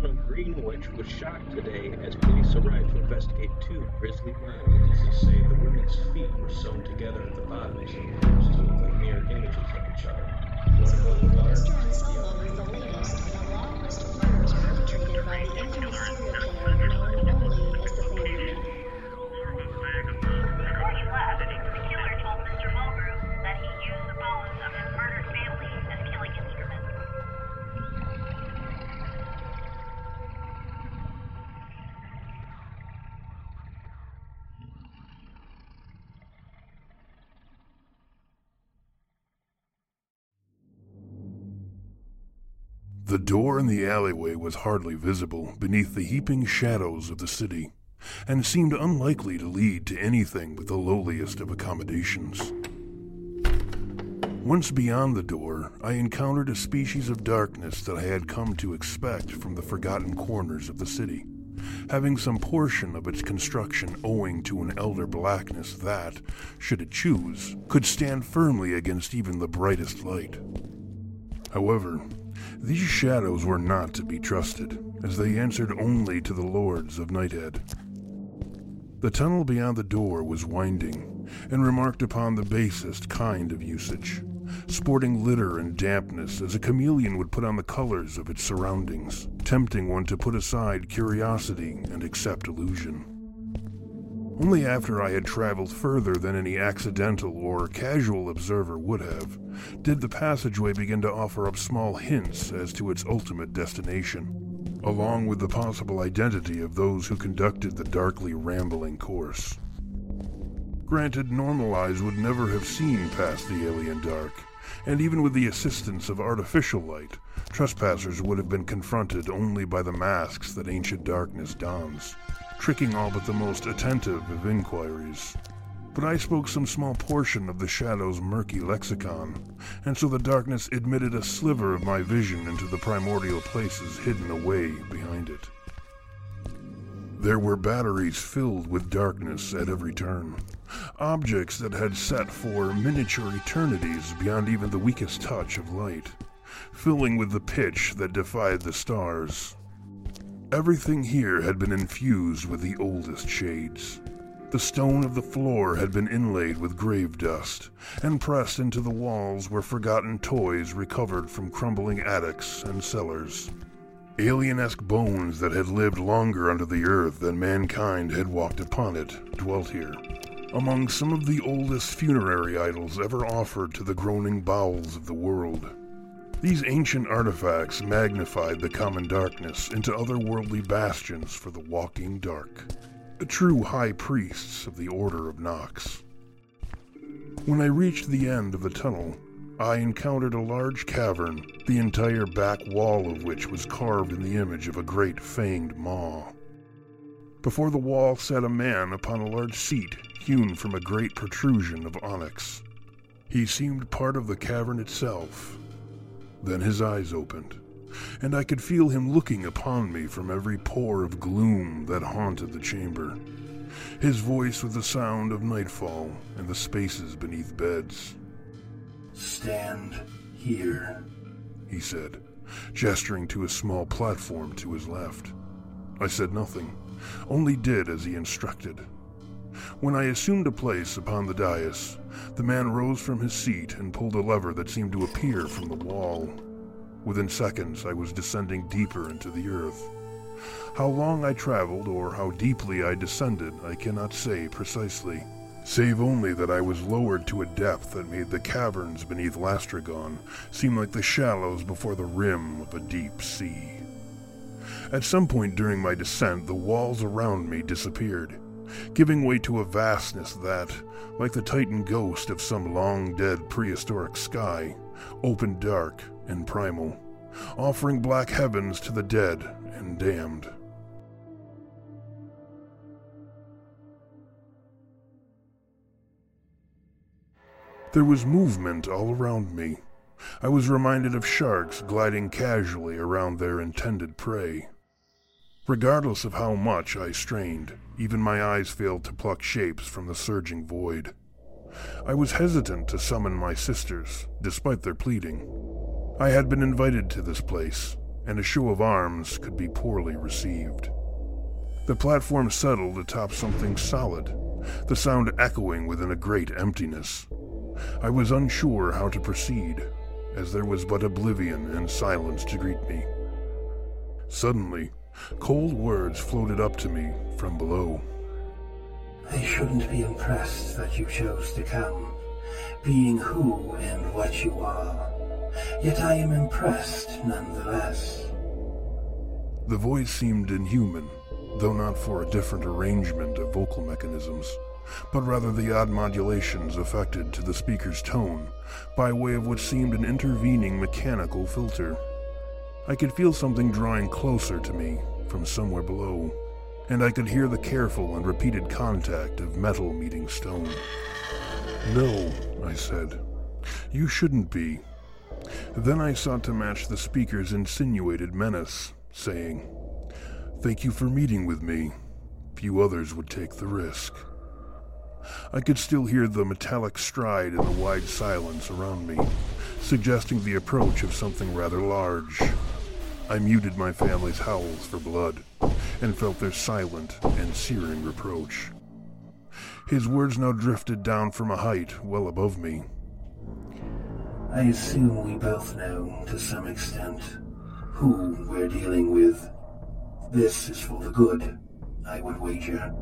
town of Greenwich was shocked today as police arrived to investigate two grisly murders. Police say the women's feet were sewn together at the bottoms, presumably mirror images of each other. The door in the alleyway was hardly visible beneath the heaping shadows of the city, and seemed unlikely to lead to anything but the lowliest of accommodations. Once beyond the door, I encountered a species of darkness that I had come to expect from the forgotten corners of the city, having some portion of its construction owing to an elder blackness that, should it choose, could stand firmly against even the brightest light. However, these shadows were not to be trusted, as they answered only to the lords of Nighthead. The tunnel beyond the door was winding, and remarked upon the basest kind of usage, sporting litter and dampness as a chameleon would put on the colors of its surroundings, tempting one to put aside curiosity and accept illusion. Only after I had traveled further than any accidental or casual observer would have, did the passageway begin to offer up small hints as to its ultimate destination, along with the possible identity of those who conducted the darkly rambling course. Granted, normal eyes would never have seen past the alien dark, and even with the assistance of artificial light, trespassers would have been confronted only by the masks that ancient darkness dons tricking all but the most attentive of inquiries. But I spoke some small portion of the shadow's murky lexicon, and so the darkness admitted a sliver of my vision into the primordial places hidden away behind it. There were batteries filled with darkness at every turn, objects that had set for miniature eternities beyond even the weakest touch of light, filling with the pitch that defied the stars. Everything here had been infused with the oldest shades. The stone of the floor had been inlaid with grave dust, and pressed into the walls were forgotten toys recovered from crumbling attics and cellars. Alien-esque bones that had lived longer under the earth than mankind had walked upon it dwelt here, among some of the oldest funerary idols ever offered to the groaning bowels of the world. These ancient artifacts magnified the common darkness into otherworldly bastions for the walking dark, the true high priests of the Order of Nox. When I reached the end of the tunnel, I encountered a large cavern, the entire back wall of which was carved in the image of a great fanged maw. Before the wall sat a man upon a large seat hewn from a great protrusion of onyx. He seemed part of the cavern itself, then his eyes opened, and I could feel him looking upon me from every pore of gloom that haunted the chamber. His voice with the sound of nightfall and the spaces beneath beds. Stand here, he said, gesturing to a small platform to his left. I said nothing, only did as he instructed. When I assumed a place upon the dais, the man rose from his seat and pulled a lever that seemed to appear from the wall. Within seconds, I was descending deeper into the earth. How long I traveled or how deeply I descended, I cannot say precisely, save only that I was lowered to a depth that made the caverns beneath Lastragon seem like the shallows before the rim of a deep sea. At some point during my descent, the walls around me disappeared, giving way to a vastness that, like the titan ghost of some long dead prehistoric sky, opened dark and primal, offering black heavens to the dead and damned. There was movement all around me. I was reminded of sharks gliding casually around their intended prey. Regardless of how much I strained, even my eyes failed to pluck shapes from the surging void. I was hesitant to summon my sisters, despite their pleading. I had been invited to this place, and a show of arms could be poorly received. The platform settled atop something solid, the sound echoing within a great emptiness. I was unsure how to proceed, as there was but oblivion and silence to greet me. Suddenly, Cold words floated up to me from below. I shouldn't be impressed that you chose to come, being who and what you are. Yet I am impressed nonetheless. The voice seemed inhuman, though not for a different arrangement of vocal mechanisms, but rather the odd modulations affected to the speaker's tone by way of what seemed an intervening mechanical filter. I could feel something drawing closer to me from somewhere below, and I could hear the careful and repeated contact of metal meeting stone. No, I said. You shouldn't be. Then I sought to match the speaker's insinuated menace, saying, Thank you for meeting with me. Few others would take the risk. I could still hear the metallic stride in the wide silence around me, suggesting the approach of something rather large. I muted my family's howls for blood and felt their silent and searing reproach. His words now drifted down from a height well above me. I assume we both know, to some extent, who we're dealing with. This is for the good, I would wager.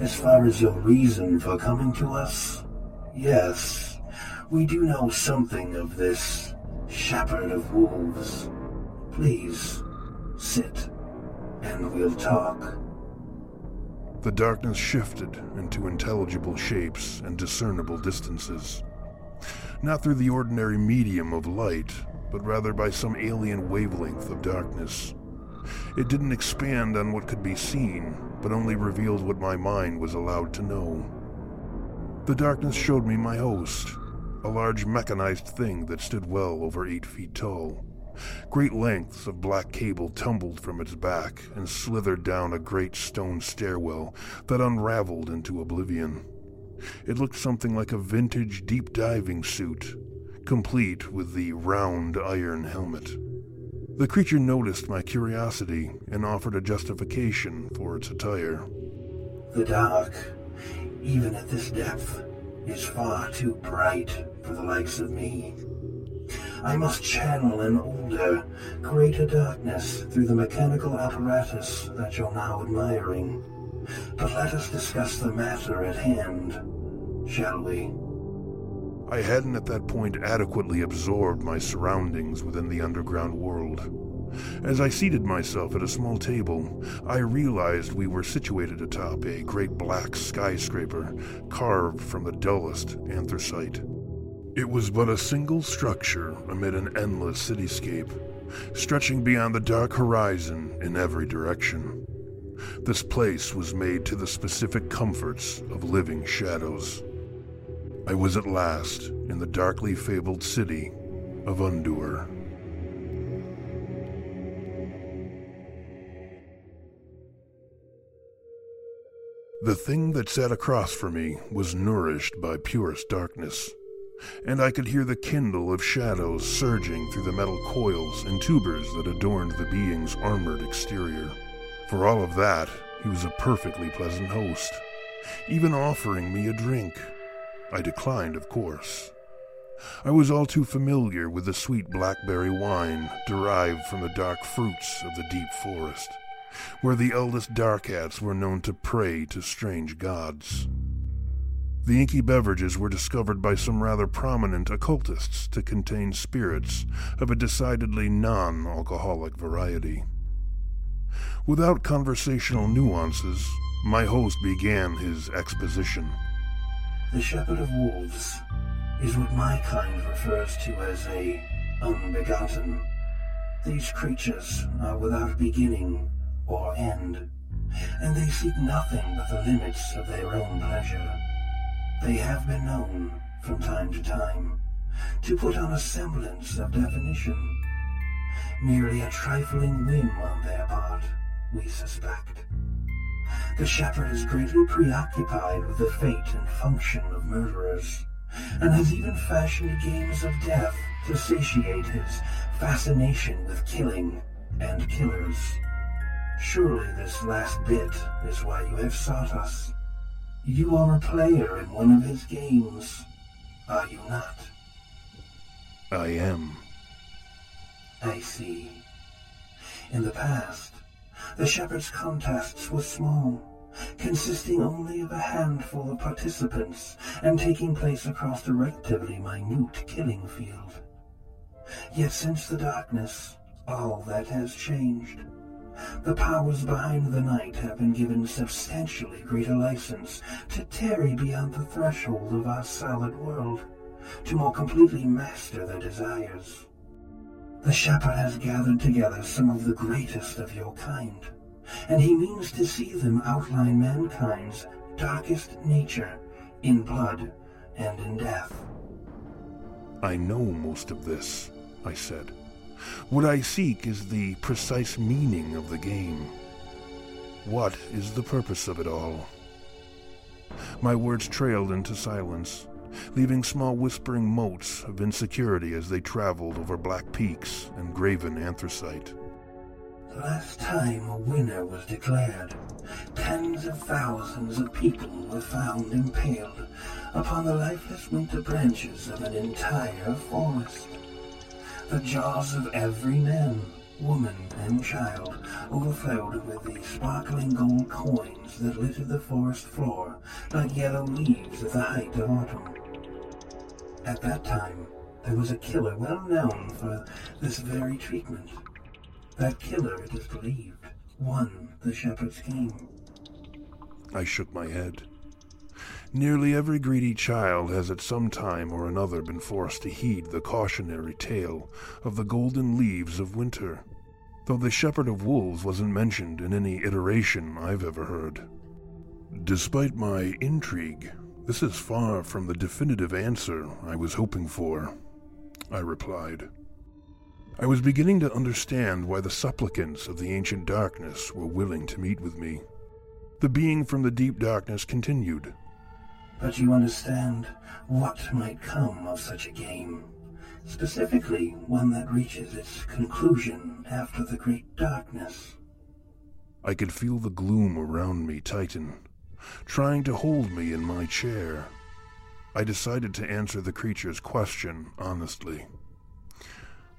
As far as your reason for coming to us, yes, we do know something of this shepherd of wolves. Please, sit, and we'll talk. The darkness shifted into intelligible shapes and discernible distances. Not through the ordinary medium of light, but rather by some alien wavelength of darkness. It didn't expand on what could be seen, but only revealed what my mind was allowed to know. The darkness showed me my host, a large mechanized thing that stood well over eight feet tall. Great lengths of black cable tumbled from its back and slithered down a great stone stairwell that unraveled into oblivion. It looked something like a vintage deep diving suit, complete with the round iron helmet. The creature noticed my curiosity and offered a justification for its attire. The dark, even at this depth, is far too bright for the likes of me. I must channel an older, greater darkness through the mechanical apparatus that you're now admiring. But let us discuss the matter at hand, shall we? I hadn't at that point adequately absorbed my surroundings within the underground world. As I seated myself at a small table, I realized we were situated atop a great black skyscraper carved from the dullest anthracite. It was but a single structure amid an endless cityscape, stretching beyond the dark horizon in every direction. This place was made to the specific comforts of living shadows. I was at last in the darkly fabled city of Undur. The thing that sat across from me was nourished by purest darkness, and I could hear the kindle of shadows surging through the metal coils and tubers that adorned the being's armored exterior. For all of that, he was a perfectly pleasant host, even offering me a drink. I declined, of course. I was all too familiar with the sweet blackberry wine derived from the dark fruits of the deep forest where the eldest Darkats were known to pray to strange gods. The inky beverages were discovered by some rather prominent occultists to contain spirits of a decidedly non alcoholic variety. Without conversational nuances, my host began his exposition. The Shepherd of Wolves is what my kind refers to as a unbegotten. These creatures are without beginning or end, and they seek nothing but the limits of their own pleasure. They have been known, from time to time, to put on a semblance of definition. Merely a trifling whim on their part, we suspect. The shepherd is greatly preoccupied with the fate and function of murderers, and has even fashioned games of death to satiate his fascination with killing and killers. Surely this last bit is why you have sought us. You are a player in one of his games, are you not? I am. I see. In the past, the shepherd's contests were small, consisting only of a handful of participants and taking place across a relatively minute killing field. Yet since the darkness, all that has changed. The powers behind the night have been given substantially greater license to tarry beyond the threshold of our solid world, to more completely master their desires. The shepherd has gathered together some of the greatest of your kind, and he means to see them outline mankind's darkest nature in blood and in death. I know most of this, I said. What I seek is the precise meaning of the game. What is the purpose of it all? My words trailed into silence, leaving small whispering motes of insecurity as they traveled over black peaks and graven anthracite. The last time a winner was declared, tens of thousands of people were found impaled upon the lifeless winter branches of an entire forest. The jaws of every man, woman, and child overflowed with the sparkling gold coins that littered the forest floor like yellow leaves at the height of autumn. At that time, there was a killer well known for this very treatment. That killer, it is believed, won the shepherd's game. I shook my head. Nearly every greedy child has at some time or another been forced to heed the cautionary tale of the golden leaves of winter, though the Shepherd of Wolves wasn't mentioned in any iteration I've ever heard. Despite my intrigue, this is far from the definitive answer I was hoping for, I replied. I was beginning to understand why the supplicants of the ancient darkness were willing to meet with me. The being from the deep darkness continued. But you understand what might come of such a game, specifically one that reaches its conclusion after the great darkness. I could feel the gloom around me tighten, trying to hold me in my chair. I decided to answer the creature's question honestly.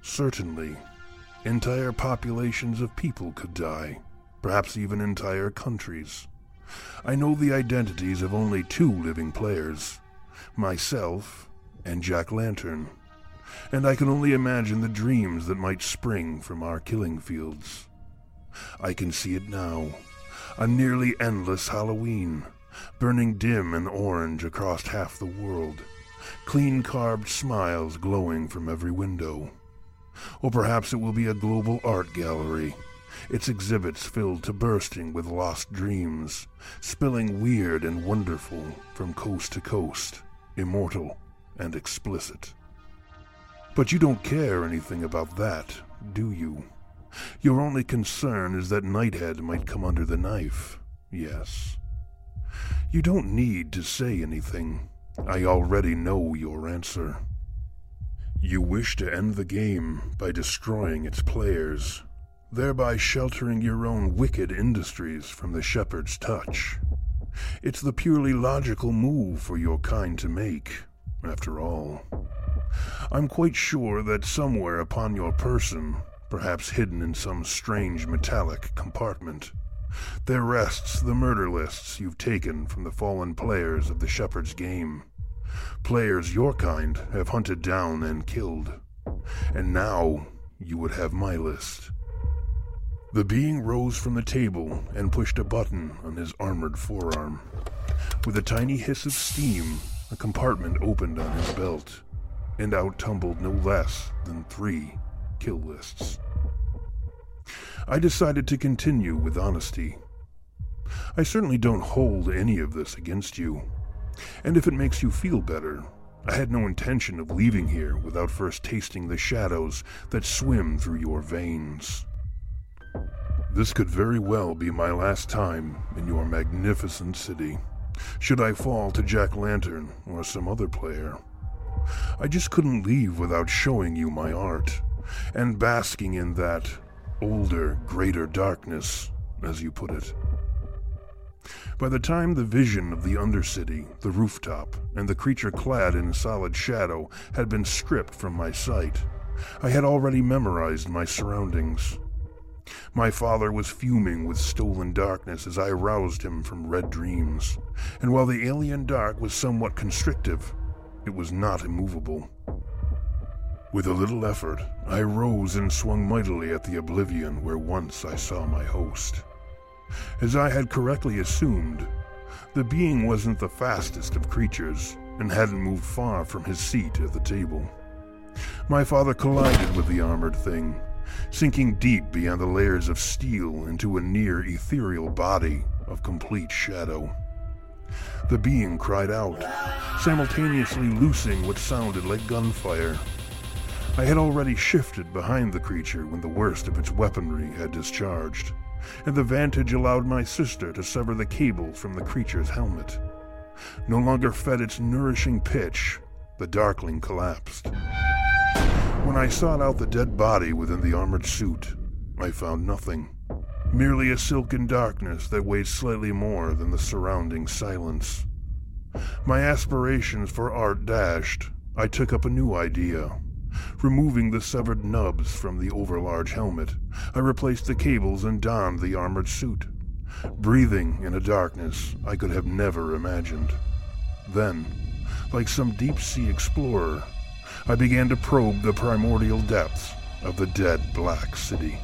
Certainly, entire populations of people could die, perhaps even entire countries. I know the identities of only two living players myself and Jack Lantern, and I can only imagine the dreams that might spring from our killing fields. I can see it now a nearly endless Halloween, burning dim and orange across half the world, clean carved smiles glowing from every window. Or perhaps it will be a global art gallery, its exhibits filled to bursting with lost dreams, spilling weird and wonderful from coast to coast, immortal and explicit. But you don't care anything about that, do you? Your only concern is that Nighthead might come under the knife, yes. You don't need to say anything. I already know your answer. You wish to end the game by destroying its players, thereby sheltering your own wicked industries from the shepherd's touch. It's the purely logical move for your kind to make, after all. I'm quite sure that somewhere upon your person, perhaps hidden in some strange metallic compartment, there rests the murder lists you've taken from the fallen players of the shepherd's game. Players your kind have hunted down and killed. And now you would have my list. The being rose from the table and pushed a button on his armored forearm. With a tiny hiss of steam, a compartment opened on his belt, and out tumbled no less than three kill lists. I decided to continue with honesty. I certainly don't hold any of this against you. And if it makes you feel better, I had no intention of leaving here without first tasting the shadows that swim through your veins. This could very well be my last time in your magnificent city, should I fall to Jack Lantern or some other player. I just couldn't leave without showing you my art, and basking in that older, greater darkness, as you put it. By the time the vision of the Undercity, the rooftop, and the creature clad in solid shadow had been stripped from my sight, I had already memorized my surroundings. My father was fuming with stolen darkness as I roused him from red dreams, and while the alien dark was somewhat constrictive, it was not immovable. With a little effort, I rose and swung mightily at the oblivion where once I saw my host. As I had correctly assumed, the being wasn't the fastest of creatures and hadn't moved far from his seat at the table. My father collided with the armored thing, sinking deep beyond the layers of steel into a near ethereal body of complete shadow. The being cried out, simultaneously loosing what sounded like gunfire. I had already shifted behind the creature when the worst of its weaponry had discharged, and the vantage allowed my sister to sever the cable from the creature's helmet. No longer fed its nourishing pitch, the Darkling collapsed. When I sought out the dead body within the armored suit, I found nothing. Merely a silken darkness that weighed slightly more than the surrounding silence. My aspirations for art dashed, I took up a new idea. Removing the severed nubs from the overlarge helmet, I replaced the cables and donned the armored suit, breathing in a darkness I could have never imagined. Then, like some deep sea explorer, I began to probe the primordial depths of the dead Black City.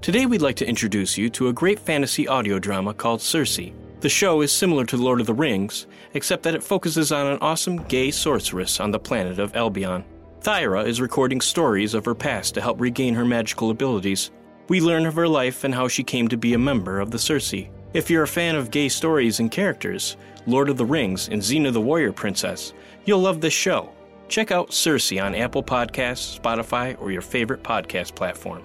Today, we'd like to introduce you to a great fantasy audio drama called Circe. The show is similar to Lord of the Rings, except that it focuses on an awesome gay sorceress on the planet of Albion. Thyra is recording stories of her past to help regain her magical abilities. We learn of her life and how she came to be a member of the Cersei. If you're a fan of gay stories and characters, Lord of the Rings, and Xena the Warrior Princess, you'll love this show. Check out Cersei on Apple Podcasts, Spotify, or your favorite podcast platform.